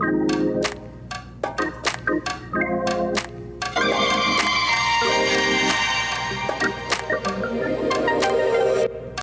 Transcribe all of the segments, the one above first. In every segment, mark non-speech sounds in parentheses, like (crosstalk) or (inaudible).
Thank you.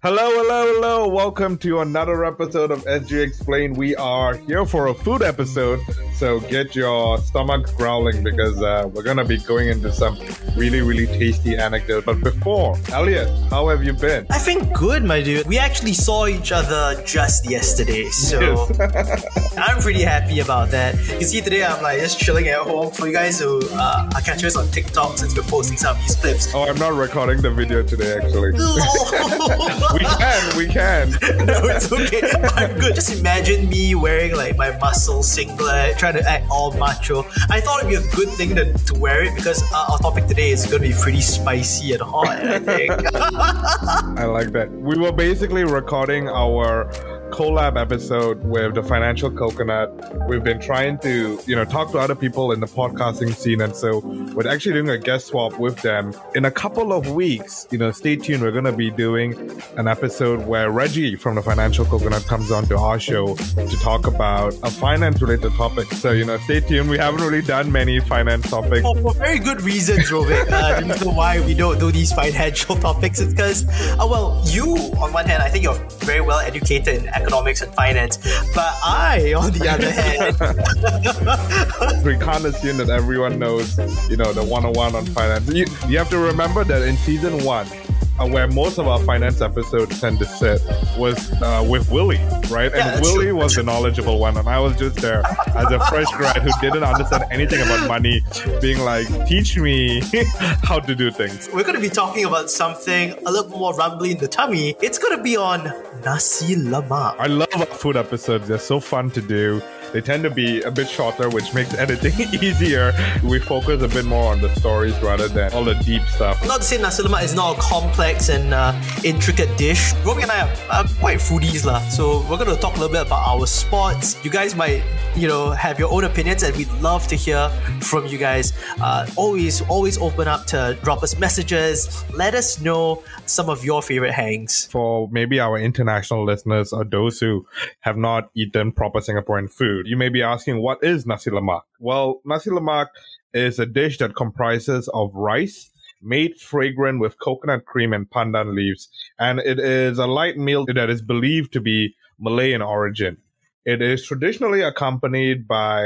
Hello, hello, hello. Welcome to another episode of SG Explain. We are here for a food episode, so get your stomach growling because uh, we're going to be going into some really, really tasty anecdote. But before, Elliot, how have you been? I've been good, my dude. We actually saw each other just yesterday, so (laughs) I'm pretty happy about that. You see, today I'm like just chilling at home. For you guys who uh, are catching us on TikTok since we're posting some of these clips. Oh, I'm not recording the video today, actually. (laughs) (laughs) we can, we can. (laughs) no, it's okay. I'm good. Just imagine me wearing like my muscle singlet, trying to act all macho. I thought it'd be a good thing to, to wear it because uh, our topic today is going to be pretty spicy and hot, I think. (laughs) I like that. We were basically recording our collab episode with the financial coconut. We've been trying to, you know, talk to other people in the podcasting scene, and so we're actually doing a guest swap with them. In a couple of weeks, you know, stay tuned. We're going to be doing an episode where Reggie from the financial coconut comes on to our show to talk about a finance related topic. So, you know, stay tuned. We haven't really done many finance topics. For, for very good reasons, Rovik. Uh, the reason why we don't do these financial (laughs) topics is because, uh, well, you, on one hand, I think you're very well educated in economics and finance, but I, on the other (laughs) hand, (laughs) we can't assume that everyone knows, you know, the 101 on finance. You, you have to remember that in season one, uh, where most of our finance episodes tend to sit was uh, with Willie, right? Yeah, and Willie true, was the knowledgeable one, and I was just there as a fresh grad who didn't understand anything about money, being like, "Teach me (laughs) how to do things." we're going to be talking about something a little more rumbly in the tummy. It's going to be on nasi lemak. I love our food episodes; they're so fun to do. They tend to be a bit shorter, which makes editing (laughs) easier. We focus a bit more on the stories rather than all the deep stuff. Not to say nasi lemak is not a complex and uh, intricate dish. Romy and I are, are quite foodies lah, so we're going to talk a little bit about our spots. You guys might, you know, have your own opinions, and we'd love to hear from you guys. Uh, always, always open up to drop us messages. Let us know some of your favorite hangs. for maybe our international listeners or those who have not eaten proper Singaporean food, you may be asking, what is nasi lemak? Well, nasi lemak is a dish that comprises of rice made fragrant with coconut cream and pandan leaves. And it is a light meal that is believed to be Malay in origin. It is traditionally accompanied by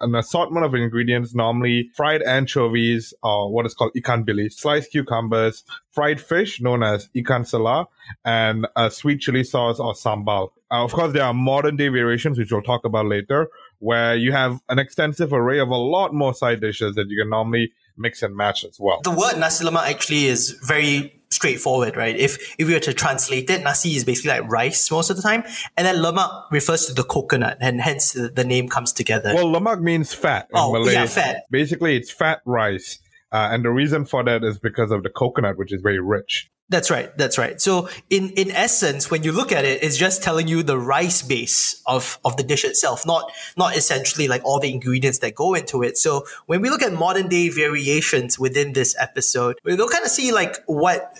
an assortment of ingredients, normally fried anchovies or what is called ikan bilis, sliced cucumbers, fried fish known as ikan selar, and a sweet chili sauce or sambal. Uh, of course, there are modern day variations, which we'll talk about later, where you have an extensive array of a lot more side dishes that you can normally mix and match as well. The word nasi lemak actually is very straightforward, right? If if we were to translate it, nasi is basically like rice most of the time, and then lemak refers to the coconut, and hence the, the name comes together. Well, lemak means fat in Oh, Malay. yeah, fat. Basically, it's fat rice. Uh, and the reason for that is because of the coconut, which is very rich. That's right. That's right. So in, in essence, when you look at it, it's just telling you the rice base of, of the dish itself, not, not essentially like all the ingredients that go into it. So when we look at modern day variations within this episode, we'll kind of see like what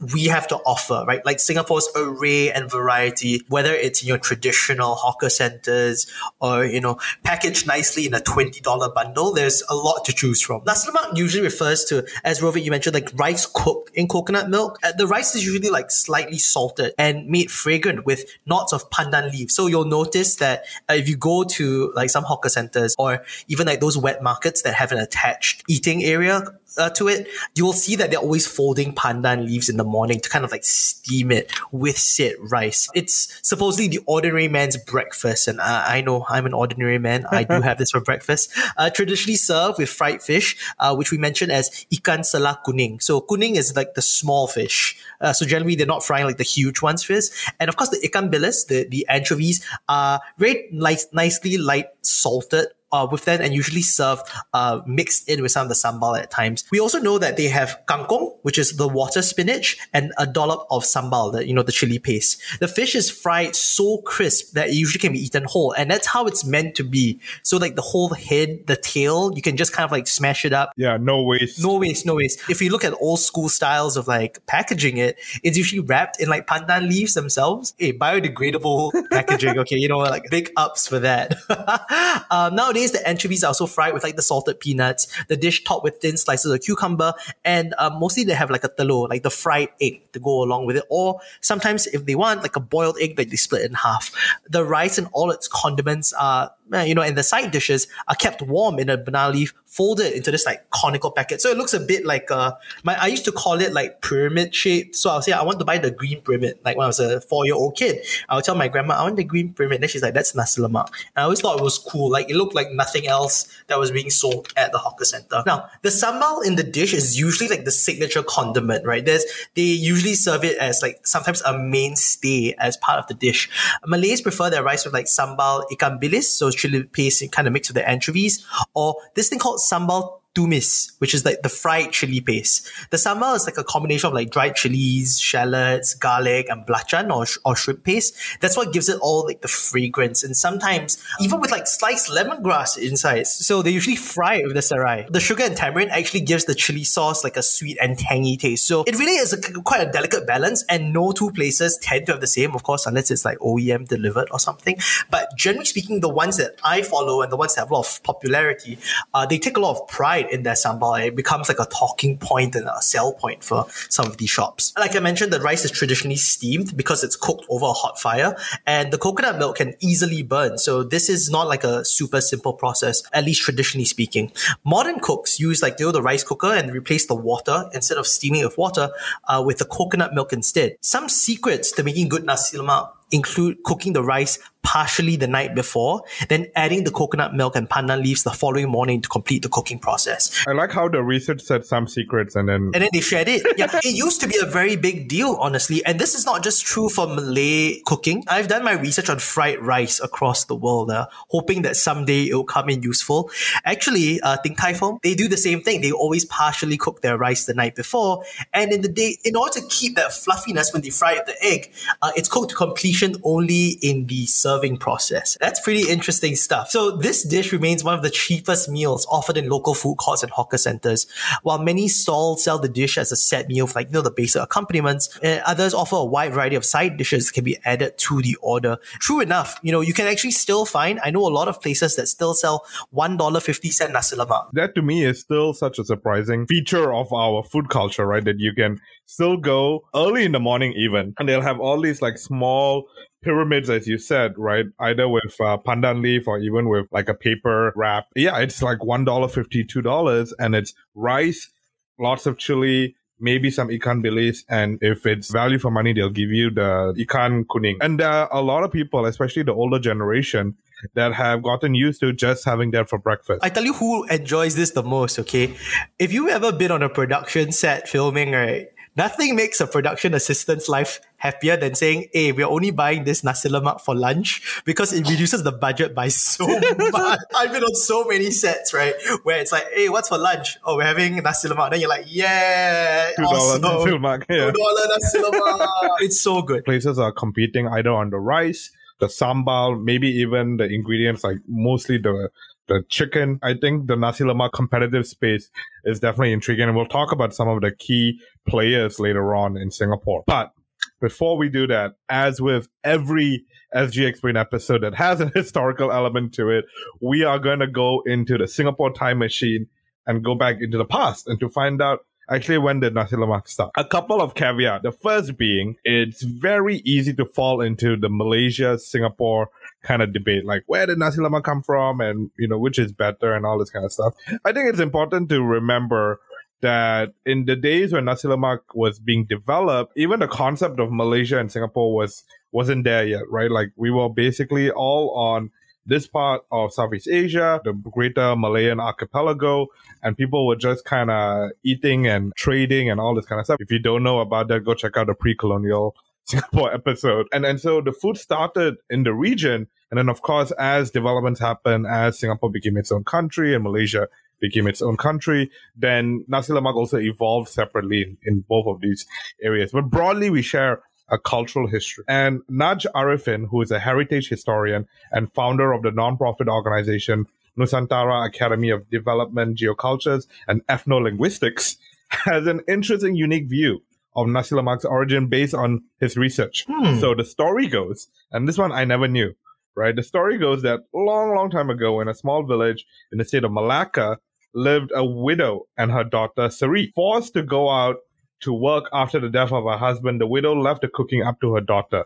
we have to offer, right? Like Singapore's array and variety, whether it's in your traditional hawker centers or, you know, packaged nicely in a $20 bundle, there's a lot to choose from. Nasi lemak usually refers to, as Rovik, you mentioned, like rice cooked in coconut milk. Uh, the rice is usually like slightly salted and made fragrant with knots of pandan leaves. So you'll notice that uh, if you go to like some hawker centers or even like those wet markets that have an attached eating area, uh, to it, you will see that they're always folding pandan leaves in the morning to kind of like steam it with said rice. It's supposedly the ordinary man's breakfast, and uh, I know I'm an ordinary man. I do (laughs) have this for breakfast. Uh, traditionally served with fried fish, uh, which we mentioned as ikan selar kuning. So kuning is like the small fish. Uh, so generally they're not frying like the huge ones first. And of course the ikan bilis, the, the anchovies, are very nice, nicely light salted uh, with them and usually served uh, mixed in with some of the sambal at times. We also know that they have kangkong, which is the water spinach, and a dollop of sambal, the, you know, the chili paste. The fish is fried so crisp that it usually can be eaten whole, and that's how it's meant to be. So like the whole head, the tail, you can just kind of like smash it up. Yeah, no waste. No waste, no waste. If you look at old school styles of like packaging it, it's usually wrapped in like pandan leaves themselves. Hey, biodegradable (laughs) packaging. Okay, you know, like big ups for that. (laughs) um, nowadays, the anchovies are also fried with like the salted peanuts. The dish topped with thin slices of cucumber, and um, mostly they have like a telur, like the fried egg to go along with it. Or sometimes, if they want, like a boiled egg that they split in half. The rice and all its condiments are you know, and the side dishes are kept warm in a banana leaf, folded into this like conical packet. So it looks a bit like uh my I used to call it like pyramid shape. So I'll say I want to buy the green pyramid. Like when I was a four year old kid, I'll tell my grandma I want the green pyramid. Then she's like, that's nasi lemak. And I always thought it was cool. Like it looked like nothing else that was being sold at the hawker center. Now the sambal in the dish is usually like the signature condiment, right? There's they usually serve it as like sometimes a mainstay as part of the dish. Malays prefer their rice with like sambal ikan bilis, so chili paste kind of mixed with the anchovies, or this thing called sambal tumis, which is like the fried chili paste. The sambal is like a combination of like dried chilies, shallots, garlic, and belacan or, or shrimp paste. That's what gives it all like the fragrance. And sometimes even with like sliced lemongrass inside. So they usually fry it with the serai. The sugar and tamarind actually gives the chili sauce like a sweet and tangy taste. So it really is a, quite a delicate balance and no two places tend to have the same, of course, unless it's like OEM delivered or something. But generally speaking, the ones that I follow and the ones that have a lot of popularity, uh, they take a lot of pride in their sambal. It becomes like a talking point and a sell point for some of these shops. Like I mentioned, the rice is traditionally steamed because it's cooked over a hot fire and the coconut milk can easily burn. So this is not like a super simple process, at least traditionally speaking. Modern cooks use like you know, the rice cooker and replace the water instead of steaming with water uh, with the coconut milk instead. Some secrets to making good nasi lemak include cooking the rice partially the night before, then adding the coconut milk and pandan leaves the following morning to complete the cooking process. I like how the research said some secrets and then and then they shared it. Yeah, it used to be a very big deal, honestly. And this is not just true for Malay cooking. I've done my research on fried rice across the world, uh, hoping that someday it will come in useful. Actually, uh, Din Tai Fung, they do the same thing. They always partially cook their rice the night before, and in the day, in order to keep that fluffiness when they fry the egg, uh, it's cooked to completion only in the serving process. That's pretty interesting stuff. So this dish remains one of the cheapest meals offered in local food courts and hawker centers. While many stalls sell the dish as a set meal for like, you know, the basic accompaniments, and others offer a wide variety of side dishes that can be added to the order. True enough, you know, you can actually still find, I know a lot of places that still sell $1.50 nasi lemak. That to me is still such a surprising feature of our food culture, right? That you can still go early in the morning even, and they'll have all these like small pyramids, as you said, right? Either with uh, pandan leaf or even with like a paper wrap. Yeah, it's like one dollar fifty, two dollars, and it's rice, lots of chili, maybe some ikan bilis, and if it's value for money, they'll give you the ikan kuning. And there are a lot of people, especially the older generation, that have gotten used to just having that for breakfast. I tell you who enjoys this the most, okay? If you've ever been on a production set filming, right? Nothing makes a production assistant's life happier than saying, hey, we're only buying this nasi lemak for lunch because it reduces the budget by so (laughs) much. I've been on so many sets, right? Where it's like, hey, what's for lunch? Oh, we're having nasi lemak. Then you're like, yeah, $2 awesome. nasi lemak. Yeah. $2 nasi lemak. (laughs) it's so good. Places are competing either on the rice, the sambal, maybe even the ingredients like mostly the the chicken. I think the nasi lemak competitive space is definitely intriguing, and we'll talk about some of the key players later on in Singapore. But before we do that, as with every SG Explain episode that has a (laughs) historical element to it, we are going to go into the Singapore time machine and go back into the past and to find out actually when did nasi lemak start. A couple of caveat. The first being, it's very easy to fall into the Malaysia, Singapore kind of debate, like where did nasi lemak come from, and you know which is better, and all this kind of stuff. I think it's important to remember that in the days when nasi lemak was being developed, even the concept of Malaysia and Singapore was wasn't there yet, right? Like we were basically all on this part of Southeast Asia, the greater Malayan archipelago, and people were just kind of eating and trading and all this kind of stuff. If you don't know about that, go check out the pre-colonial (laughs) Singapore episode. And and so the food started in the region. And then of course, as developments happened, as Singapore became its own country and Malaysia became its own country, then nasi lemak also evolved separately in, in both of these areas. But broadly, we share a cultural history. And Naj Arifin, who is a heritage historian and founder of the nonprofit organization Nusantara Academy of Development, Geocultures, and Ethnolinguistics, (laughs) has an interesting, unique view of Nasi Lemak's origin based on his research. Hmm. So the story goes, and this one I never knew, right? The story goes that long, long time ago in a small village in the state of Malacca lived a widow and her daughter Sari. Forced to go out to work after the death of her husband, the widow left the cooking up to her daughter.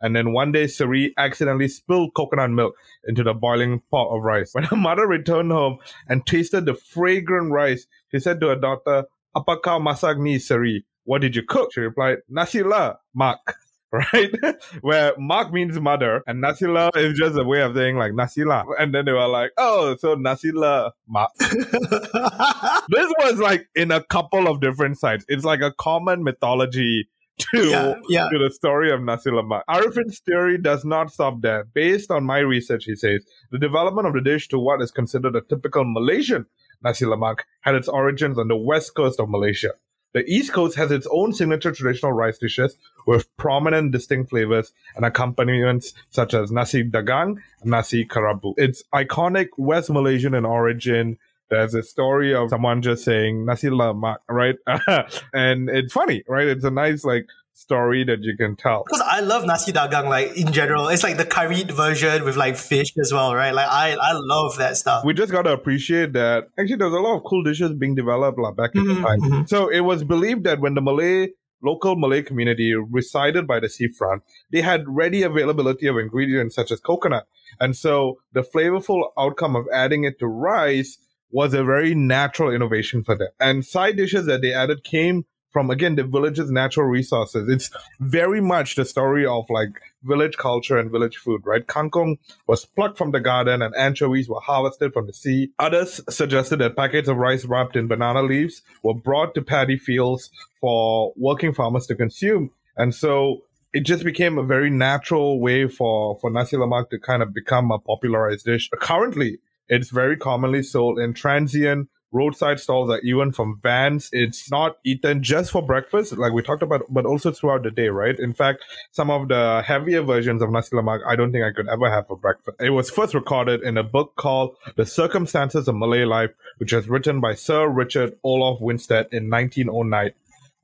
And then one day, Sari accidentally spilled coconut milk into the boiling pot of rice. When her mother returned home and tasted the fragrant rice, she said to her daughter, Apa kau masak ni, Sari? What did you cook? She replied, Nasi la, mak. (laughs) Right? Where mak means mother and nasi la is just a way of saying like nasi la. And then they were like, oh, so nasi la, mak. (laughs) this was like in a couple of different sites. It's like a common mythology to, Yeah, yeah. to the story of Nasi Lemak. Arifin's theory does not stop there. Based on my research, he says, the development of the dish to what is considered a typical Malaysian Nasi Lemak had its origins on the west coast of Malaysia. The East Coast has its own signature traditional rice dishes with prominent distinct flavors and accompaniments such as nasi dagang and nasi kerabu. It's iconic West Malaysian in origin. There's a story of someone just saying nasi lemak, right? (laughs) and it's funny, right? It's a nice like story that you can tell. Because I love nasi dagang, like in general. It's like the curried version with like fish as well, right? Like I, I love that stuff. we just got to appreciate that actually there's a lot of cool dishes being developed like, back in the Mhm, time. mhm. So it was believed that when the Malay local Malay community resided by the seafront, they had ready availability of ingredients such as coconut. And so the flavorful outcome of adding it to rice was a very natural innovation for them. And side dishes that they added came from again the village's natural resources. It's very much the story of like village culture and village food, right? Kangkong was plucked from the garden and anchovies were harvested from the sea. Others suggested that packets of rice wrapped in banana leaves were brought to paddy fields for working farmers to consume. And so it just became a very natural way for, for nasi lemak to kind of become a popularized dish. Currently, it's very commonly sold in transient roadside stalls or even from vans. It's not eaten just for breakfast, like we talked about, but also throughout the day, right? In fact, some of the heavier versions of nasi lemak, I don't think I could ever have for breakfast. It was first recorded in a book called The Circumstances of Malay Life, which was written by Sir Richard Olof Winstedt in 1909.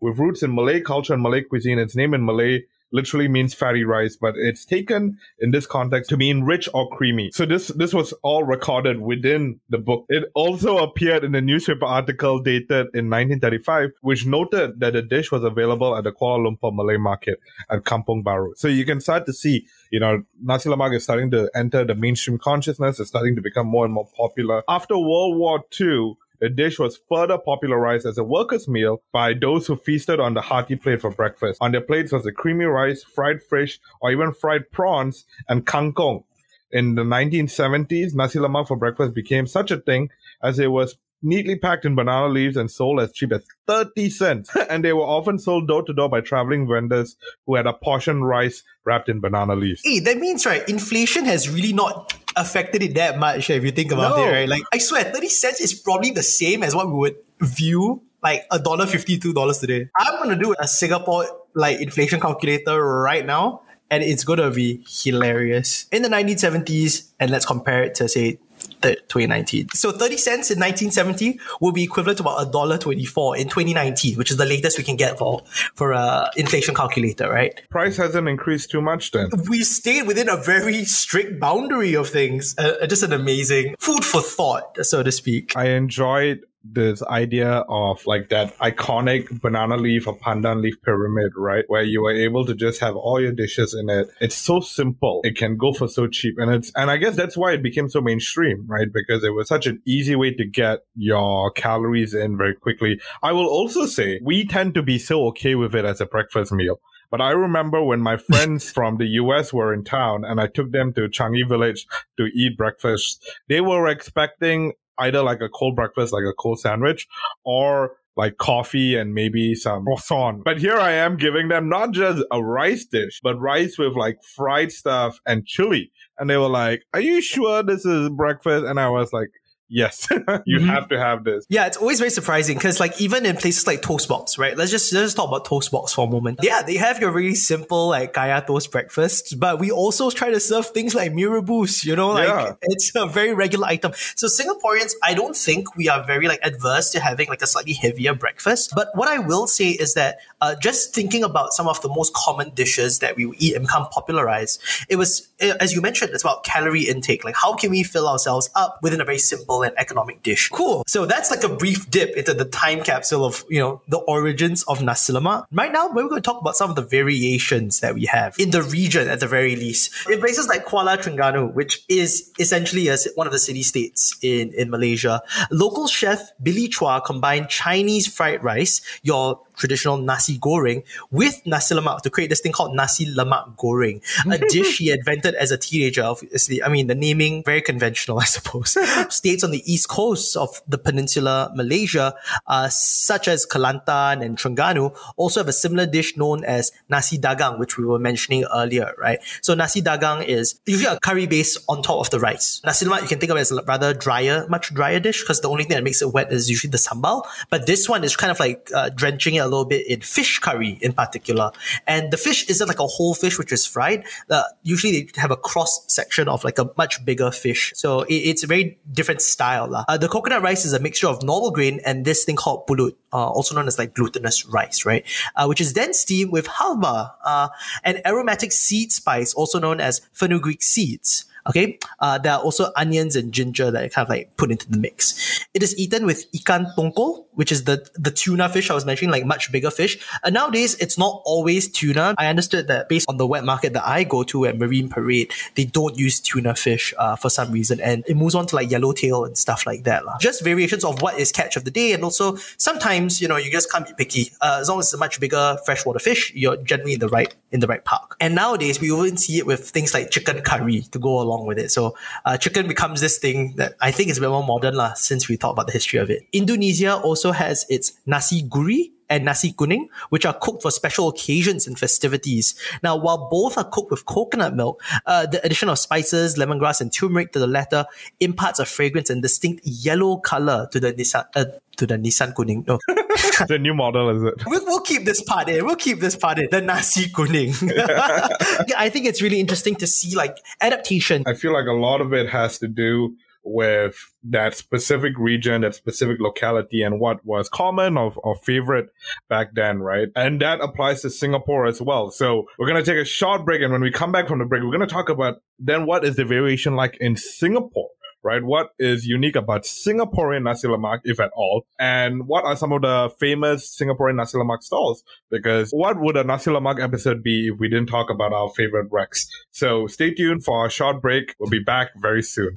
With roots in Malay culture and Malay cuisine, its name in Malay literally means fatty rice, but it's taken in this context to mean rich or creamy. So this this was all recorded within the book. It also appeared in a newspaper article dated in 1935, which noted that the dish was available at the Kuala Lumpur Malay market at Kampong Baru. So you can start to see, you know, nasi lemak is starting to enter the mainstream consciousness. It's starting to become more and more popular. After World War II, the dish was further popularized as a workers' meal by those who feasted on the hearty plate for breakfast. On their plates was the creamy rice, fried fish, or even fried prawns and kangkong. In the 1970s, nasi lemak for breakfast became such a thing as it was neatly packed in banana leaves and sold as cheap as 30 cents. (laughs) and they were often sold door to door by traveling vendors who had a portion rice wrapped in banana leaves. Hey, that means right, inflation has really not affected it that much if you think about No. it, right? Like I swear, 30 cents is probably the same as what we would view like a dollar fifty two dollars today. I'm gonna do a Singapore like inflation calculator right now, and it's gonna be hilarious. In the 1970s, and let's compare it to say th- 2019. So 30 cents in 1970 will be equivalent to about a dollar 24 in 2019, which is the latest we can get for for a inflation calculator, right? Price hasn't increased too much then. we stayed within a very strict boundary of things. Uh, just an amazing food for thought, so to speak. I enjoyed this idea of like that iconic banana leaf or pandan leaf pyramid, right? Where you were able to just have all your dishes in it. It's so simple. It can go for so cheap. And it's, and I guess that's why it became so mainstream, right? Because it was such an easy way to get your calories in very quickly. I will also say we tend to be so okay with it as a breakfast meal. But I remember when my friends (laughs) from the US were in town and I took them to Changi Village to eat breakfast, they were expecting either like a cold breakfast, like a cold sandwich, or like coffee and maybe some croissant. But here I am giving them not just a rice dish, but rice with like fried stuff and chili. And they were like, are you sure this is breakfast? And I was like, yes, (laughs) you mm-hmm. have to have this. Yeah, it's always very surprising because like even in places like Toastbox, right? Let's just let's just talk about Toastbox for a moment. Yeah, they have your really simple like kaya toast breakfast, but we also try to serve things like mee rebus, you know, like yeah. it's a very regular item. So Singaporeans, I don't think we are very like adverse to having like a slightly heavier breakfast. But what I will say is that uh, just thinking about some of the most common dishes that we eat and become popularized, it was as you mentioned, it's about calorie intake. Like how can we fill ourselves up within a very simple and economic dish. Cool. So that's like a brief dip into the time capsule of, you know, the origins of nasi lemak. Right now, we're going to talk about some of the variations that we have in the region at the very least. In places like Kuala Terengganu, which is essentially a, one of the city states in, in Malaysia, local chef Billy Chua combined Chinese fried rice, your traditional nasi goreng with nasi lemak to create this thing called nasi lemak goreng, a dish he invented as a teenager. Obviously, I mean, the naming very conventional, I suppose. (laughs) States on the east coast of the peninsula Malaysia, uh, such as Kelantan and Terengganu, also have a similar dish known as nasi dagang, which we were mentioning earlier, right? So nasi dagang is usually a curry base on top of the rice. Nasi lemak you can think of it as a rather drier, much drier dish because the only thing that makes it wet is usually the sambal. But this one is kind of like uh, drenching it little bit in fish curry in particular. And the fish isn't like a whole fish which is fried. Uh, usually they have a cross section of like a much bigger fish. So it, it's a very different style. Uh, the coconut rice is a mixture of normal grain and this thing called pulut, uh, also known as like glutinous rice, right? Uh, which is then steamed with halba, uh, an aromatic seed spice, also known as fenugreek seeds. Okay, uh, there are also onions and ginger that are kind of like put into the mix. It is eaten with ikan tongkol, which is the the tuna fish I was mentioning, like much bigger fish. And nowadays, it's not always tuna. I understood that based on the wet market that I go to at Marine Parade, they don't use tuna fish uh, for some reason, and it moves on to like yellowtail and stuff like that. La. Just variations of what is catch of the day, and also sometimes you know you just can't be picky. Uh, as long as it's a much bigger freshwater fish, you're generally in the right in the right park. And nowadays, we even see it with things like chicken curry to go along with it. So uh, chicken becomes this thing that I think is a bit more modern lah, since we talk about the history of it. Indonesia also also has its nasi guri and nasi kuning, which are cooked for special occasions and festivities. Now, while both are cooked with coconut milk, uh, the addition of spices, lemongrass, and turmeric to the latter imparts a fragrance and distinct yellow color to the Nissan. Uh, to the Nissan Kuning. No. (laughs) the new model, is it? We'll, we'll, keep this part in. We'll keep this part in. The Nasi Kuning. (laughs) (laughs) I think it's really interesting to see like adaptation. I feel like a lot of it has to do with that specific region, that specific locality, and what was common or, or favorite back then, right? And that applies to Singapore as well. So we're going to take a short break. And when we come back from the break, we're going to talk about then what is the variation like in Singapore? right? What is unique about Singaporean nasi lemak, if at all? And what are some of the famous Singaporean nasi lemak stalls? Because what would a nasi lemak episode be if we didn't talk about our favorite wrecks? So stay tuned for a short break. We'll be back very soon.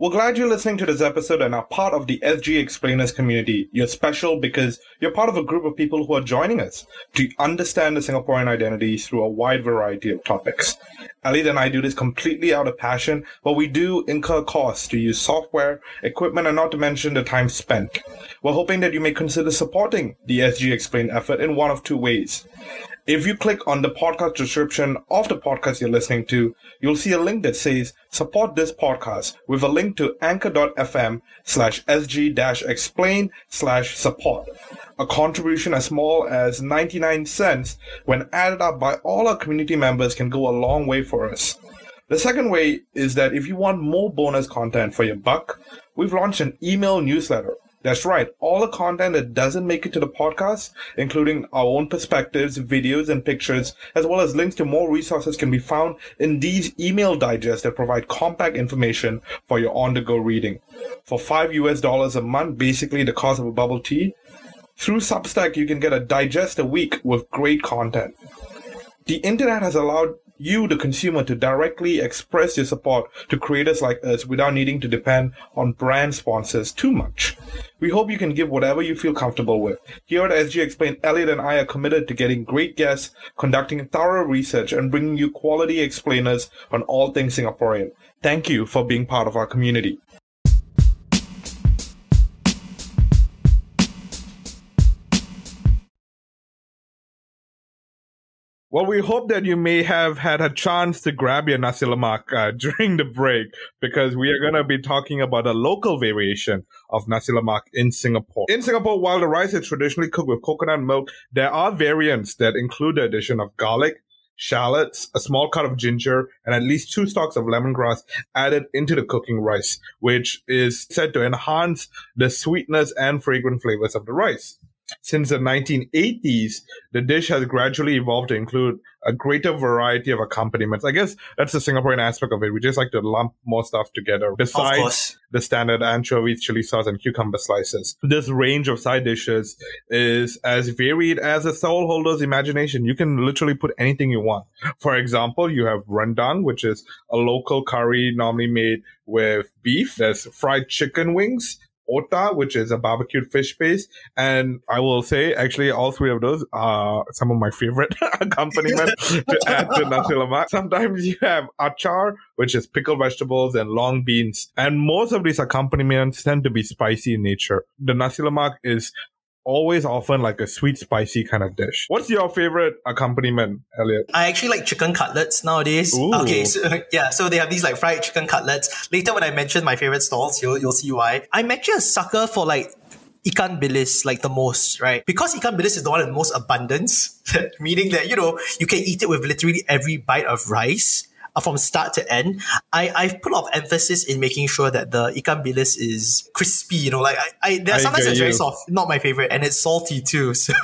We're glad you're listening to this episode and are part of the SG Explainers community. You're special because you're part of a group of people who are joining us to understand the Singaporean identity through a wide variety of topics. Ali and I do this completely out of passion, but we do incur costs to use software, equipment, and not to mention the time spent. We're hoping that you may consider supporting the SG Explain effort in one of two ways. If you click on the podcast description of the podcast you're listening to, you'll see a link that says support this podcast with a link to anchor.fm slash sg explain slash support. A contribution as small as 99 cents when added up by all our community members can go a long way for us. The second way is that if you want more bonus content for your buck, we've launched an email newsletter that's right. All the content that doesn't make it to the podcast, including our own perspectives, videos, and pictures, as well as links to more resources can be found in these email digests that provide compact information for your on-the-go reading. For five US dollars a month, basically the cost of a bubble tea, through Substack you can get a digest a week with great content. The internet has allowed you, the consumer, to directly express your support to creators like us without needing to depend on brand sponsors too much. We hope you can give whatever you feel comfortable with. Here at SG Explained, Elliot and I are committed to getting great guests, conducting thorough research, and bringing you quality explainers on all things Singaporean. Thank you for being part of our community. Well, we hope that you may have had a chance to grab your nasi lemak uh, (laughs) during the break because we are going to be talking about a local variation of nasi lemak in Singapore. In Singapore, while the rice is traditionally cooked with coconut milk, there are variants that include the addition of garlic, shallots, a small cut of ginger, and at least two stalks of lemongrass added into the cooking rice, which is said to enhance the sweetness and fragrant flavors of the rice. Since the 1980s, the dish has gradually evolved to include a greater variety of accompaniments. I guess that's the Singaporean aspect of it. We just like to lump more stuff together besides the standard anchovies, chili sauce, and cucumber slices. This range of side dishes is as varied as a soul holder's imagination. You can literally put anything you want. For example, you have rendang, which is a local curry normally made with beef. There's fried chicken wings Otah, which is a barbecued fish paste. And I will say, actually, all three of those are some of my favorite (laughs) accompaniments to (laughs) add to nasi lemak. Sometimes you have achar, which is pickled vegetables and long beans. And most of these accompaniments tend to be spicy in nature. The nasi lemak is always often like a sweet, spicy kind of dish. What's your favorite accompaniment, Elliot? I actually like chicken cutlets nowadays. Ooh. Okay, so (laughs) yeah, so they have these like fried chicken cutlets. Later, when I mention my favorite stalls, you'll you'll see why. I'm actually a sucker for like ikan bilis like the most, right? Because ikan bilis is the one in most abundance, (laughs) meaning that, you know, you can eat it with literally every bite of rice. Uh, from start to end, I, I've put a lot of emphasis in making sure that the ikan bilis is crispy. You know, like I, I there are sometimes it's very soft, not my favorite, and it's salty too. (laughs) So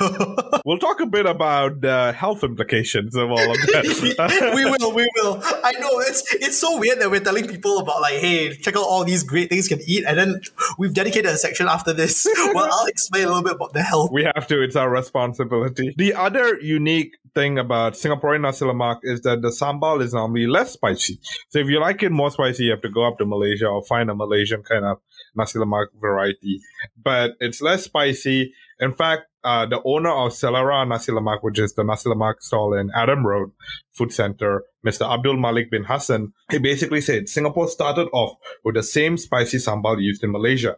we'll talk a bit about the health implications of all of that. (laughs) we will, we will. I know it's it's so weird that we're telling people about like, hey, check out all these great things you can eat, and then we've dedicated a section after this. (laughs) well, I'll explain a little bit about the health. We have to. It's our responsibility. The other unique thing about Singaporean nasi lemak is that the sambal is normally less spicy. So if you like it more spicy, you have to go up to Malaysia or find a Malaysian kind of nasi lemak variety. But it's less spicy. In fact, uh, the owner of Selera Nasi Lemak, which is the nasi lemak stall in Adam Road Food Center, Mr. Abdul Malik bin Hassan, he basically said Singapore started off with the same spicy sambal used in Malaysia.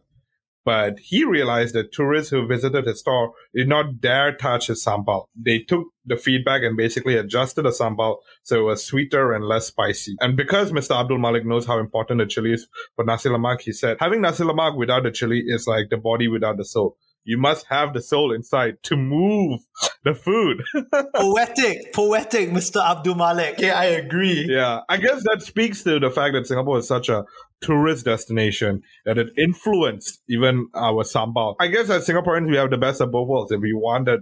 But he realized that tourists who visited his store did not dare touch his sambal. They took the feedback and basically adjusted the sambal so it was sweeter and less spicy. And because Mr. Abdul Malik knows how important the chili is for nasi lemak, he said, having nasi lemak without the chili is like the body without the soul you must have the soul inside to move (laughs) the food. (laughs) poetic, poetic, Mr. Abdul Malik. Yeah, I agree. Yeah, I guess that speaks to the fact that Singapore is such a tourist destination that it influenced even our sambal. I guess as Singaporeans, we have the best of both worlds. If you want that,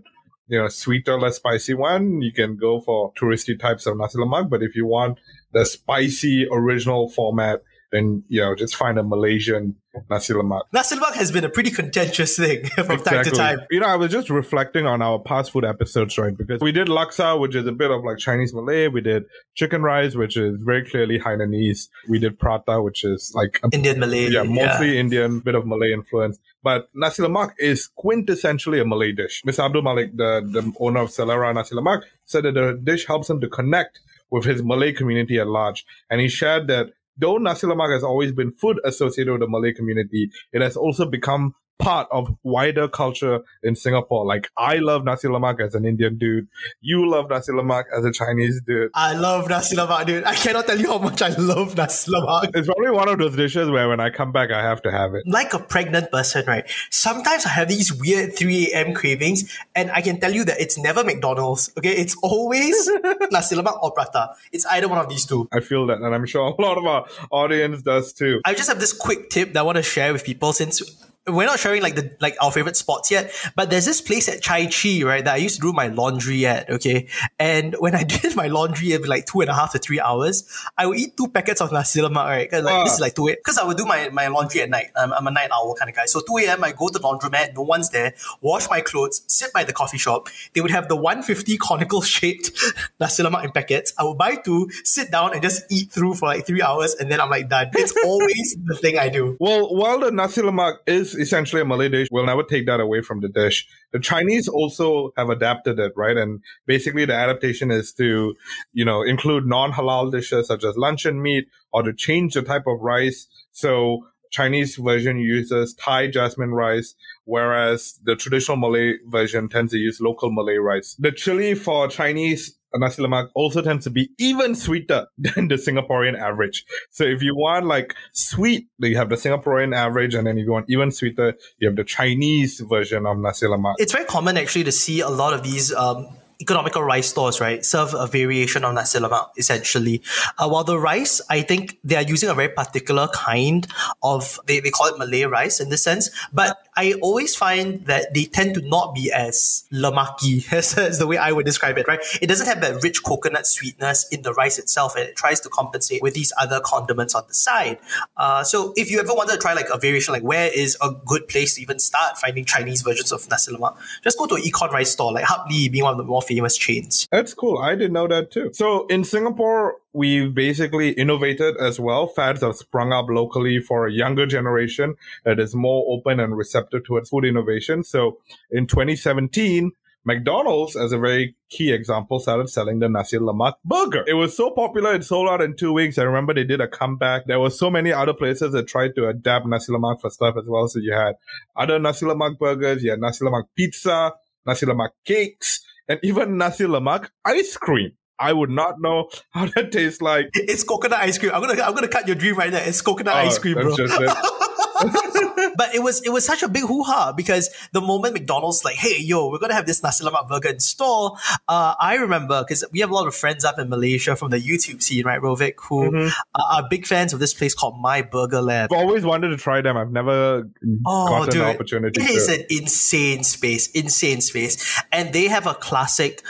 you know, sweeter, less spicy one, you can go for touristy types of nasi lemak. But if you want the spicy original format, then you know just find a Malaysian nasi lemak. Nasi lemak has been a pretty contentious thing (laughs) from exactly. time to time. You know, I was just reflecting on our past food episodes, right? Because we did laksa, which is a bit of like Chinese Malay. We did chicken rice, which is very clearly Hainanese. We did prata, which is like a, Indian Malay. Yeah, mostly yeah. Indian, bit of Malay influence. But nasi lemak is quintessentially a Malay dish. Mr. Abdul Malik, the, the owner of Selera Nasi Lemak, said that the dish helps him to connect with his Malay community at large. And he shared that though nasi lemak has always been food associated with the Malay community, it has also become part of wider culture in Singapore. Like I love nasi lemak as an Indian dude. You love nasi lemak as a Chinese dude. I love nasi lemak, dude. I cannot tell you how much I love nasi lemak. It's probably one of those dishes where when I come back, I have to have it. Like a pregnant person, right? Sometimes I have these weird 3 a.m. cravings, and I can tell you that it's never McDonald's. Okay, it's always (laughs) nasi lemak or prata. It's either one of these two. I feel that, and I'm sure a lot of our audience does too. I just have this quick tip that I want to share with people since we're not sharing like the like our favorite spots yet, but there's this place at Chai Chee, right, that I used to do my laundry at, okay? And when I (laughs) did my laundry every like two and a half to three hours, I would eat two packets of nasi lemak, right? Cause like, this is ah. like 2 a.m. Because I would do my, my laundry at night. I'm, I'm a night owl kind of guy. So 2 a.m. I go to the laundromat, no one's there, wash my clothes, sit by the coffee shop. They would have the 150 (laughs) conical shaped (laughs) nasi lemak in packets. I would buy two, sit down and just eat through for like three hours and then I'm like done. It's always the thing I do. Well, while the nasi lemak is essentially a Malay dish, we'll never take that away from the dish. The Chinese also have adapted it, right? And basically the adaptation is to, you know, include non-halal dishes such as luncheon meat or to change the type of rice. So Chinese version uses Thai jasmine rice, whereas the traditional Malay version tends to use local Malay rice. The chili for Chinese nasi lemak also tends to be even sweeter (laughs) than the Singaporean average. So if you want like sweet, you have the Singaporean average, and then if you want even sweeter, you have the Chinese version of nasi lemak. It's very common actually to see a lot of these um, economical rice stores, right, serve a variation of nasi lemak essentially. Uh, while the rice, I think they are using a very particular kind of they, they call it Malay rice in this sense, but I always find that they tend to not be as lemaki (laughs) as, as the way I would describe it, right? It doesn't have that rich coconut sweetness in the rice itself, and it tries to compensate with these other condiments on the side. Uh, so if you ever wanted to try like a variation, like where is a good place to even start finding Chinese versions of nasi lemak, just go to an econ rice store, like Hap Lee being one of the more famous chains. That's cool. I didn't know that too. So in Singapore, we've basically innovated as well. Fads have sprung up locally for a younger generation that is more open and receptive towards food innovation. So in 2017, McDonald's, as a very key example, started selling the Nasi Lemak burger. It was so popular, it sold out in two weeks. I remember they did a comeback. There were so many other places that tried to adapt Nasi Lemak for stuff as well. So you had other Nasi Lemak burgers, you had Nasi Lemak pizza, Nasi Lemak cakes, and even Nasi Lemak ice cream. I would not know how (laughs) that tastes like. It's coconut ice cream. I'm gonna I'm gonna cut your dream right there. It's coconut Oh, ice cream, bro. (laughs) that's just it. but it was it was such a big hoo ha because the moment McDonald's like, hey yo, we're gonna have this nasi lemak burger in store. Uh, I remember because we have a lot of friends up in Malaysia from the YouTube scene, right, Rovik, who Mm-hmm. are, are big fans of this place called My Burger Lab. I've always wanted to try them. I've never Oh, gotten dude, the opportunity it is to. an insane space, insane space, and they have a classic.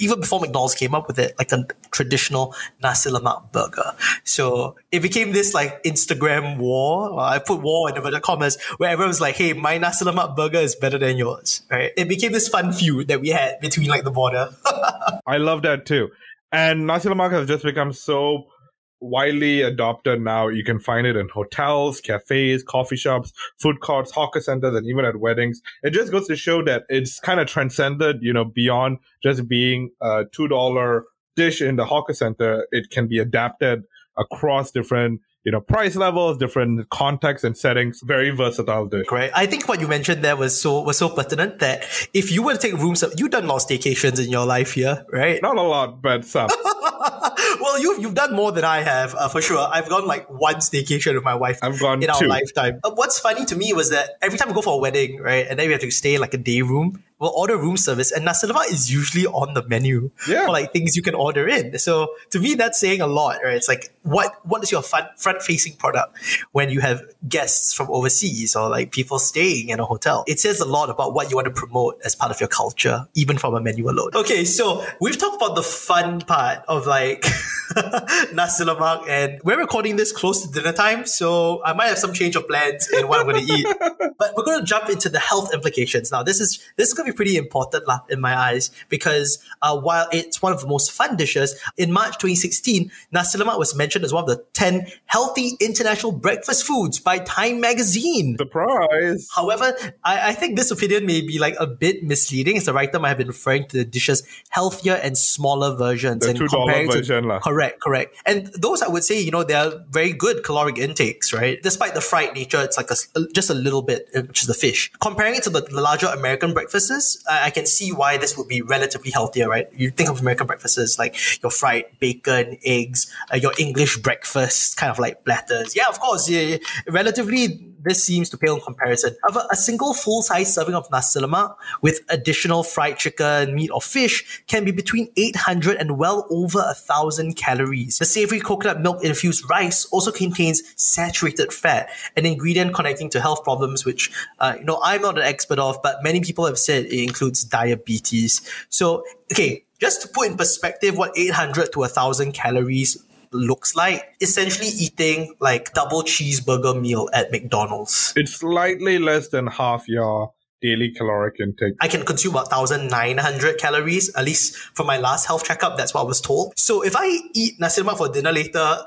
Even before McDonald's came up with it, like a traditional nasi lemak burger. So it became this like Instagram war. I put war in inverted commas where everyone was like, "Hey, my nasi lemak burger is better than yours." Right? It became this fun feud that we had between like the border. (laughs) I love that too. And nasi lemak has just become so widely adopted now. You can find it in hotels, cafes, coffee shops, food courts, hawker centers, and even at weddings. It just goes to show that it's kind of transcended, you know, beyond just being a two dollar dish in the hawker center. It can be adapted across different, you know, price levels, different contexts and settings. Very versatile dish. Great. I think what you mentioned there was so was so pertinent that if you were to take rooms, you've done lost staycations in your life here, right? Not a lot, but some. (laughs) well, you've you've done more than I have uh, for sure. I've gone like one staycation with my wife. I've gone in our lifetime. Uh, what's funny to me was that every time we go for a wedding, right, and then we have to stay in, like a day room, we'll order room service, and nasi lemak is usually on the menu Yeah. for like things you can order in. So to me, that's saying a lot, right? It's like what what is your front facing product when you have guests from overseas or like people staying in a hotel? It says a lot about what you want to promote as part of your culture, even from a menu alone. Okay, so we've talked about the fun part of like (laughs) nasi lemak, and we're recording this close to dinner time, so I might have some change of plans in what I'm going to eat. (laughs) But we're going to jump into the health implications now. This is this is going to be pretty important lah, in my eyes because uh, while it's one of the most fun dishes, in March 2016, nasi lemak was mentioned as one of the 10 healthy international breakfast foods by Time Magazine. Surprise. However, I, I think this opinion may be like a bit misleading as the writer might have been referring to the dish's healthier and smaller versions. The and $2 comparing to- version lah. Correct, correct. And those I would say, you know, they're very good caloric intakes, right? Despite the fried nature, it's like a, just a little bit, uh, which is the fish. Comparing it to the, the larger American breakfasts, I, I can see why this would be relatively healthier, right? You think of American breakfasts like your fried bacon, eggs, uh, your English breakfast kind of like platters. Yeah, of course, yeah. relatively this seems to pale in comparison. However, a single full-size serving of nasi lemak with additional fried chicken, meat, or fish can be between 800 and well over a thousand calories. The savory coconut milk infused rice also contains saturated fat, an ingredient connecting to health problems, which uh, you know I'm not an expert of, but many people have said it includes diabetes. So, okay, just to put in perspective what 800 to 1000 calories looks like essentially eating like double cheeseburger meal at McDonald's. It's slightly less than half your daily caloric intake. I can consume about 1,900 calories, at least from my last health checkup. That's what I was told. So if I eat nasi lemak for dinner later,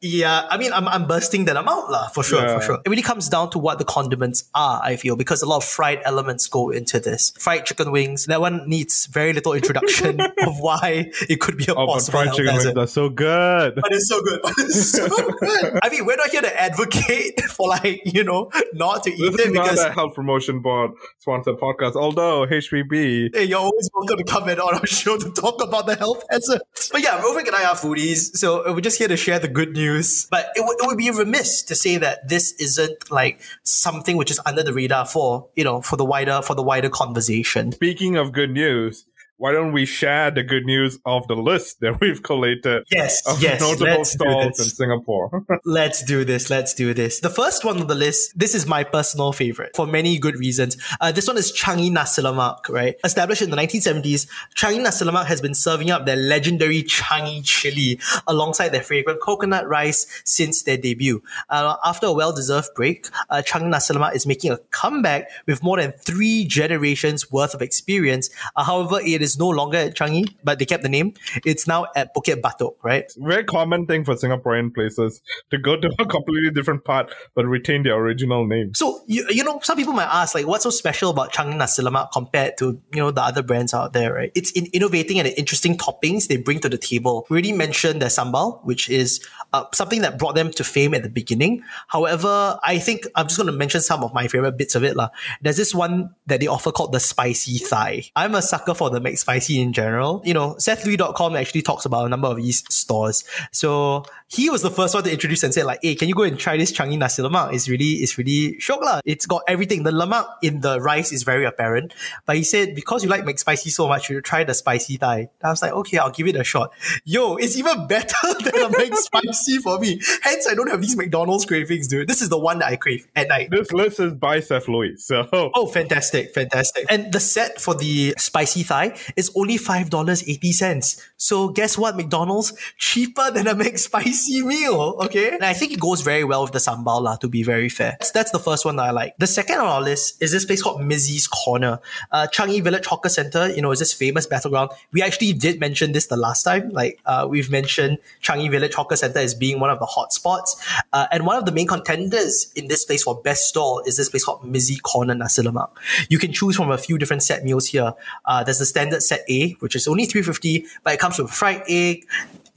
yeah, I mean, I'm, I'm bursting that amount, lah, for sure, Yeah. for sure. It really comes down to what the condiments are, I feel, because a lot of fried elements go into this. Fried chicken wings, that one needs very little introduction (laughs) of why it could be a Oh, possible fried chicken wings are so good. But it's so good. (laughs) It's so (laughs) good. I mean, we're not here to advocate for like, you know, not to eat This it is not because a health promotion board sponsored podcast, although HPB Hey, you're always welcome to come in on our show to talk about the health hazards. But yeah, Rovik and I are foodies, so uh, we're just here to share the good news. But it, would- it would be remiss to say that this isn't like something which is under the radar for you know for the wider for the wider conversation. Speaking of good news, why don't we share the good news of the list that we've collated Yes, of yes, notable let's do stalls in this. Singapore? (laughs) Let's do this. Let's do this. The first one on the list, this is my personal favorite for many good reasons. Uh, this one is Changi Nasi Lemak, right? Established in the 1970s, Changi Nasi Lemak has been serving up their legendary Changi chili alongside their fragrant coconut rice since their debut. Uh, after a well-deserved break, uh, Changi Nasi Lemak is making a comeback with more than three generations worth of experience. Uh, however, it is no longer at Changi, but they kept the name. It's now at Bukit Batok, right? Very common thing for Singaporean places to go to (laughs) a completely different part but retain their original name. So you, you know, some people might ask, like, what's so special about Changi Nasi Lemak compared to you know the other brands out there, right? It's in innovating and the interesting toppings they bring to the table. We already mentioned their sambal, which is uh, something that brought them to fame at the beginning. However, I think I'm just going to mention some of my favorite bits of it, lah. There's this one that they offer called the spicy thigh. I'm a sucker for the McSpicy in general. You know, SethLui.com actually talks about a number of these stores. So he was the first one to introduce and say like, hey, can you go and try this Changi Nasi Lemak? It's really, it's really shock lah. It's got everything. The lemak in the rice is very apparent. But he said, because you like McSpicy so much, you try the spicy thigh. I was like, okay, I'll give it a shot. Yo, it's even better (laughs) than a McSpicy for me. Hence, I don't have these McDonald's cravings, dude. This is the one that I crave at night. This list is by Seth Lui, so Oh, fantastic, fantastic. And the set for the spicy thigh is only $5.80. So guess what, McDonald's? Cheaper than a (laughs) McSpicy meal, okay? And I think it goes very well with the sambal, lah, to be very fair. That's, that's the first one that I like. The second on our list is this place called Mizzy's Corner. Uh, Changi Village Hawker Center, you know, is this famous battleground. We actually did mention this the last time. Like, uh, we've mentioned Changi Village Hawker Center as being one of the hot spots. Uh, and one of the main contenders in this place for best stall is this place called Mizzy Corner Nasi Lemak. You can choose from a few different set meals here. Uh, there's the standard set A, which is only 350 but it comes with fried egg,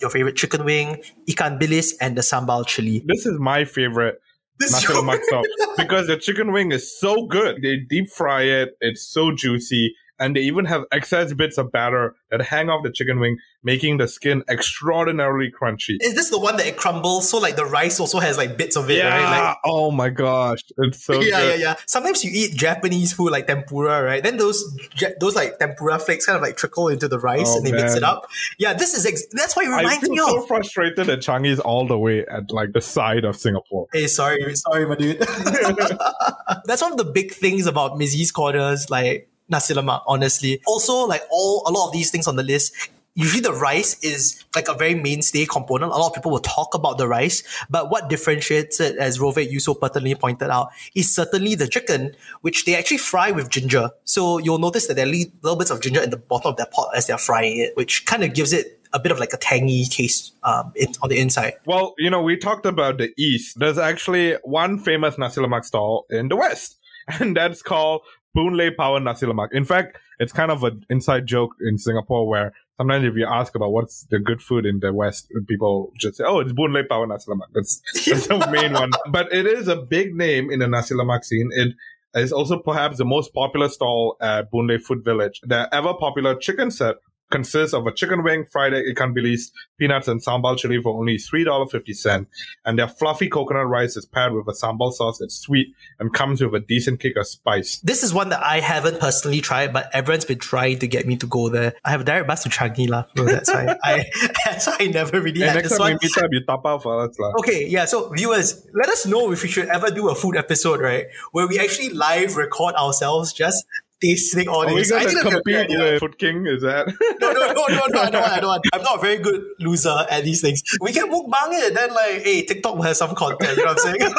your favorite chicken wing, ikan bilis, and the sambal chili. this is my favorite This lemak because the chicken wing is so good. They deep fry it; it's so juicy, and they even have excess bits of batter that hang off the chicken wing, making the skin extraordinarily crunchy. Is this the one that it crumbles? So like the rice also has like bits of it, right? Like, oh my gosh, it's so (laughs) yeah, good. yeah, yeah. Sometimes you eat Japanese food like tempura, right? Then those those like tempura flakes kind of like trickle into the rice Oh, and they mix it up. Yeah, this is ex- that's why it I reminds feel me so of. frustrated that Changi is all the way at like the side of Singapore. Hey, sorry, sorry, my dude. (laughs) (laughs) That's one of the big things about Mizzy's Corners, like nasi lemak, honestly. Also, like all a lot of these things on the list, usually the rice is like a very mainstay component. A lot of people will talk about the rice, but what differentiates it, as Rove you so pertinently pointed out, is certainly the chicken, which they actually fry with ginger. So you'll notice that there are little bits of ginger in the bottom of their pot as they're frying it, which kind of gives it a bit of like a tangy taste um, on the inside. Well, you know, we talked about the East. There's actually one famous nasi lemak stall in the West, (laughs) and that's called Boon Lay Power Nasi Lemak. In fact, it's kind of an inside joke in Singapore where sometimes if you ask about what's the good food in the West, people just say, "Oh, it's Boon Lay Power Nasi Lemak." That's that's the (laughs) main one. But it is a big name in the nasi lemak scene. It is also perhaps the most popular stall at Boon Lay Food Village. The ever popular chicken set consists of a chicken wing, fried egg, ikan bilis, peanuts, and sambal chili for only $3.50. And their fluffy coconut rice is paired with a sambal sauce that's sweet and comes with a decent kick of spice. This is one that I haven't personally tried, but everyone's been trying to get me to go there. I have a direct bus to Changi, lah. So that's why (laughs) I, that's why I never really And had next this time one. meet up, you tap out for us. lah. Okay, yeah. So viewers, let us know if we should ever do a food episode, right? Where we actually live record ourselves just tasting all Are this. I think to that'd a compete with Food King? Is that? No, no, no, no, no, I don't want, I don't want. I'm not a very good loser at these things. We can mukbang it, then like, hey, TikTok will have some content, you know what I'm saying?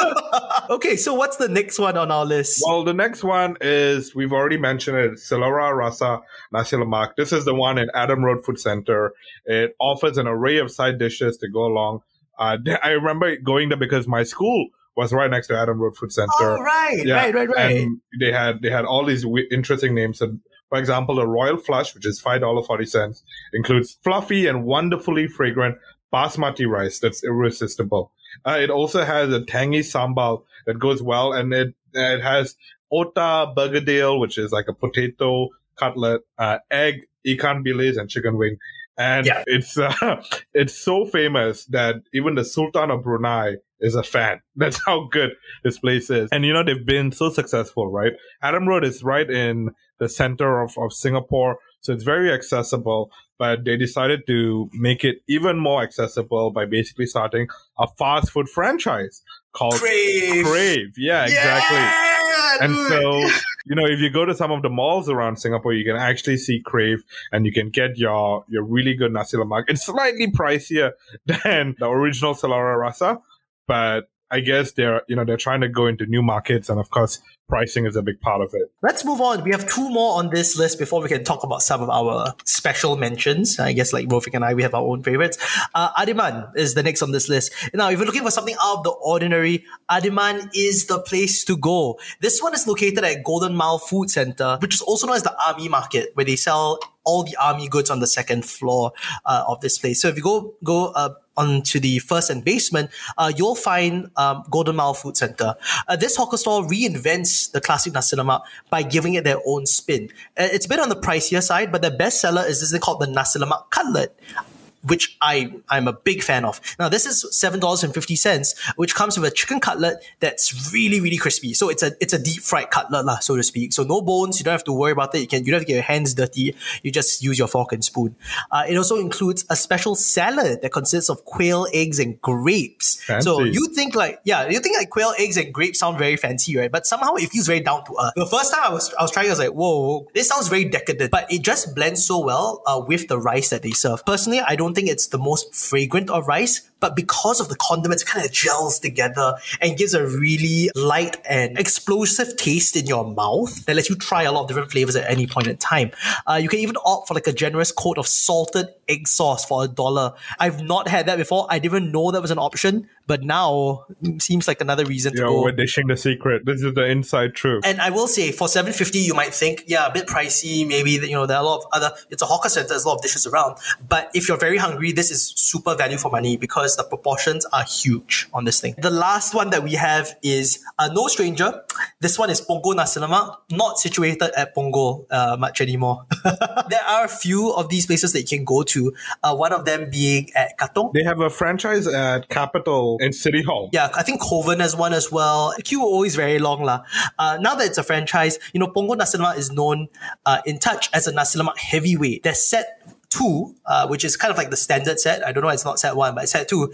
(laughs) okay, so what's the next one on our list? Well, the next one is we've already mentioned it. Selera Rasa Nasi Lemak. This is the one in Adam Road Food Center. It offers an array of side dishes to go along. Uh, (laughs) I remember going there because my school was right next to Adam Road Food Center. oh, right, Yeah, right, right, right. And they had they had all these w- interesting names. And for example, the Royal Flush, which is five dollar forty cents, includes fluffy and wonderfully fragrant basmati rice that's irresistible. Uh, it also has a tangy sambal that goes well, and it it has otah bergedil, which is like a potato cutlet, uh, egg, ikan bilis, and chicken wing. And Yeah. it's (laughs) uh, it's so famous that even the Sultan of Brunei is a fan. (laughs) That's how good this place is. And you know, they've been so successful, right? Adam Road is right in the center of, of Singapore. So it's very accessible, but they decided to make it even more accessible by basically starting a fast food franchise called Crave. Crave. Yeah, exactly. Yeah, And so, (laughs) you know, if you go to some of the malls around Singapore, you can actually see Crave and you can get your, your really good nasi lemak. It's slightly pricier (laughs) than the original Selera Rasa, but I guess they're, you know, they're trying to go into new markets. And of course, pricing is a big part of it. Let's move on. We have two more on this list before we can talk about some of our special mentions. I guess like Rofik and I, we have our own favorites. Uh, Adiman is the next on this list. Now, if you're looking for something out of the ordinary, Adiman is the place to go. This one is located at Golden Mile Food Center, which is also known as the Army Market, where they sell all the army goods on the second floor uh, of this place. So if you go go uh, onto the first and basement, uh, you'll find um, Golden Mile Food Center. Uh, this hawker store reinvents the classic nasi lemak by giving it their own spin. Uh, it's a bit on the pricier side, but the best seller is this thing called the nasi lemak cutlet which I I'm a big fan of. Now this is seven dollars and fifty cents, which comes with a chicken cutlet that's really really crispy. So it's a it's a deep fried cutlet lah, so to speak. So no bones. You don't have to worry about it. You can you don't have to get your hands dirty. You just use your fork and spoon. Uh, it also includes a special salad that consists of quail eggs and grapes. So you think like yeah, you think like quail eggs and grapes sound very fancy, right? But somehow it feels very down to earth. The first time I was I was trying, I was like, whoa, this sounds very decadent, but it just blends so well uh, with the rice that they serve. Personally, I don't think it's the most fragrant of rice, but because of the condiments, it kind of gels together and gives a really light and explosive taste in your mouth that lets you try a lot of different flavors at any point in time. Uh, you can even opt for like a generous coat of salted egg sauce for a dollar. I've not had that before. I didn't even know that was an option, but now seems like another reason to go. we're dishing the secret. This is the inside truth. And I will say, for seven fifty, you might think, yeah, a bit pricey. Maybe you know there are a lot of other. It's a hawker center. There's a lot of dishes around. But if you're very hungry, this is super value for money because the proportions are huge on this thing. The last one that we have is uh, no stranger. This one is Punggol Nasi not situated at Punggol uh, much anymore. (laughs) there are a few of these places that you can go to. Uh, one of them being at Katong. They have a franchise at Capital and City Hall. Yeah, I think Kovan has one as well. The queue always very long. lah. Uh, now that it's a franchise, you know, Punggol Nasi is known uh, in touch as a Nasi heavyweight. There's set two, uh, which is kind of like the standard set. I don't know it's not set one, but set two.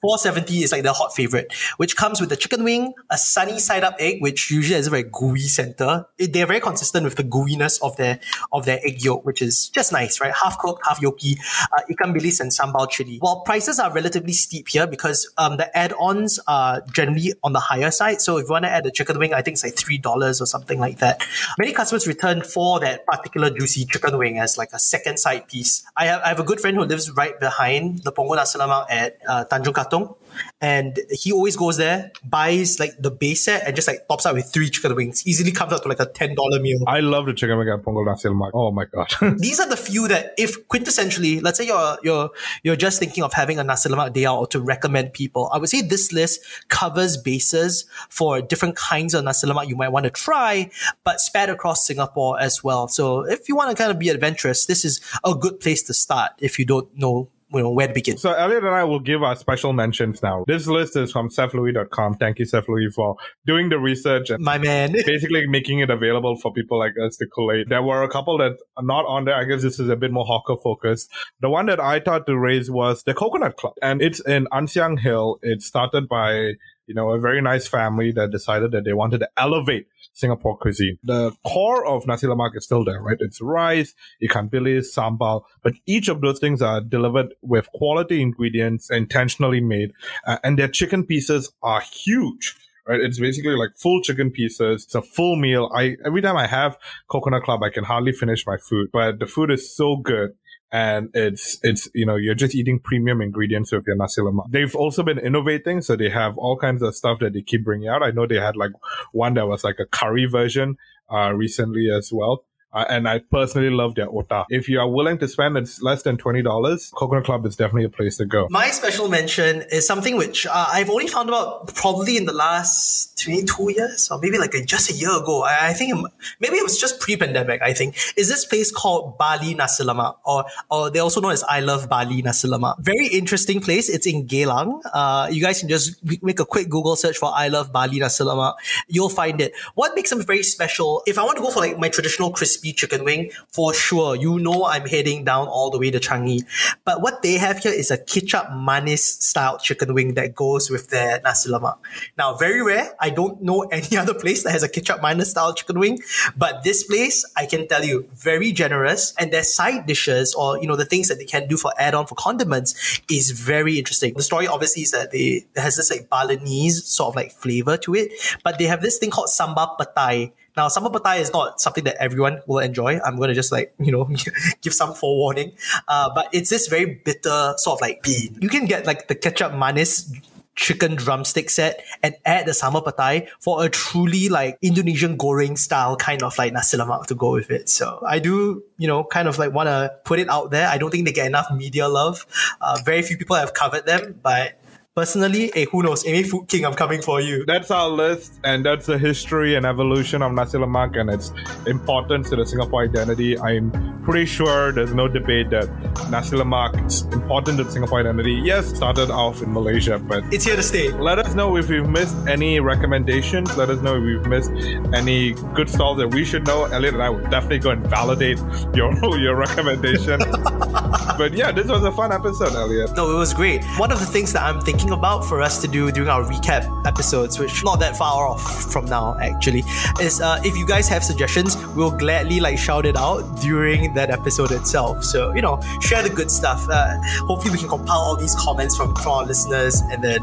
470 is like the hot favorite, which comes with the chicken wing, a sunny side up egg, which usually has a very gooey center. It- they're very consistent with the gooiness of their of their egg yolk, which is just nice, right? Half cooked, half yolky, uh, ikan bilis and sambal chili. While prices are relatively steep here because um, the add-ons are generally on the higher side. So if you want to add a chicken wing, I think it's like three dollars or something like that. Many customers return for that particular juicy chicken wing as like a second side piece. I have, I have a good friend who lives right behind the Punggol Nasi Lemak at uh, Tanjong Katong and he always goes there, buys like the base set, and just like pops up with three chicken wings. Easily comes out to like a ten dollar meal. I love the chicken wing at Punggol Nasi Lemak. Oh my god! (laughs) These are the few that, if quintessentially, let's say you're you're you're just thinking of having a nasi lemak day out or to recommend people, I would say this list covers bases for different kinds of nasi lemak you might want to try, but spread across Singapore as well. So if you want to kind of be adventurous, this is a good place to start. If you don't know you know, where to begin. So Elliot and I will give our special mentions now. This list is from SethLui.com. Thank you, Seth Lui, for doing the research and My man. (laughs) basically making it available for people like us to collate. There were a couple that are not on there. I guess this is a bit more hawker focused. The one that I thought to raise was the Coconut Club, and it's in Ann Hill. It started by you know a very nice family that decided that they wanted to elevate Singapore cuisine. The core of nasi lemak is still there, right? It's rice, ikan bilis, sambal, but each of those things are delivered with quality ingredients, intentionally made, uh, and their chicken pieces are huge. Right, it's basically like full chicken pieces. It's a full meal. I every time I have Coconut Club, I can hardly finish my food, but the food is so good and it's it's you know you're just eating premium ingredients with your nasi lemak. They've also been innovating, so they have all kinds of stuff that they keep bringing out. I know they had like one that was like a curry version uh, recently as well. Uh, and I personally love their otah. If you are willing to spend less than twenty dollars, Coconut Club is definitely a place to go. My special mention is something which uh, I've only found out probably in the last two years, or maybe like a, just a year ago. I, I think it, maybe it was just pre-pandemic. I think is this place called Bali Nasi Lemak, or or they also known as I Love Bali Nasi Lemak. Very interesting place. It's in Geylang. Uh, you guys can just make a quick Google search for I Love Bali Nasi Lemak. You'll find it. What makes them very special? If I want to go for like my traditional crispy crispy chicken wing, for sure, you know I'm heading down all the way to Changi. But what they have here is a kicap manis style chicken wing that goes with their nasi lemak. Now, very rare. I don't know (laughs) any other place that has a kicap manis style chicken wing, but this place, I can tell you, very generous. And their side dishes or, you know, the things that they can do for add-on for condiments is very interesting. The story obviously is that they, has this like Balinese sort of like flavor to it, but they have this thing called sambal petai now, sambal petai is not something that everyone will enjoy. I'm going to just like, you know, (laughs) give some forewarning. Uh, but it's this very bitter sort of like bean. You can get like the kicap manis chicken drumstick set and add the sambal petai for a truly like Indonesian goreng style kind of like nasi lemak to go with it. So I do, you know, kind of like want to put it out there. I don't think they get enough media love. Uh, very few people have covered them, but personally, hey, who knows? Amy Food King, I'm coming for you. That's our list, and that's the history and evolution of Nasi Lemak and its importance to the Singapore identity. I'm pretty sure there's no debate that Nasi Lemak is important to the Singapore identity. Yes, started off in Malaysia, but it's here to stay. Let us know if we've missed any recommendations. Let us know if we've missed any good stalls that we should know. Elliot and I will definitely go and validate your (laughs) your recommendation. (laughs) but yeah, this was a fun episode, Elliot. No, it was great. One of the things that I'm thinking thinking about for us to do during our recap episodes, which not that far off from now actually, is uh, if you guys have suggestions, we'll gladly like shout it out during that episode itself. So you know, share the good stuff. Uh, hopefully, we can compile all these comments from from our listeners, and then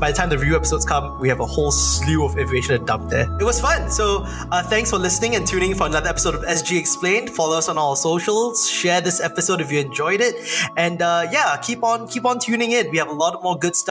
by the time the review episodes come, we have a whole slew of information to dump there. It was fun. So uh, thanks for listening and tuning in for another episode of SG Explained. Follow us on all socials. Share this episode if you enjoyed it, and uh, yeah, keep on keep on tuning in. We have a lot more good stuff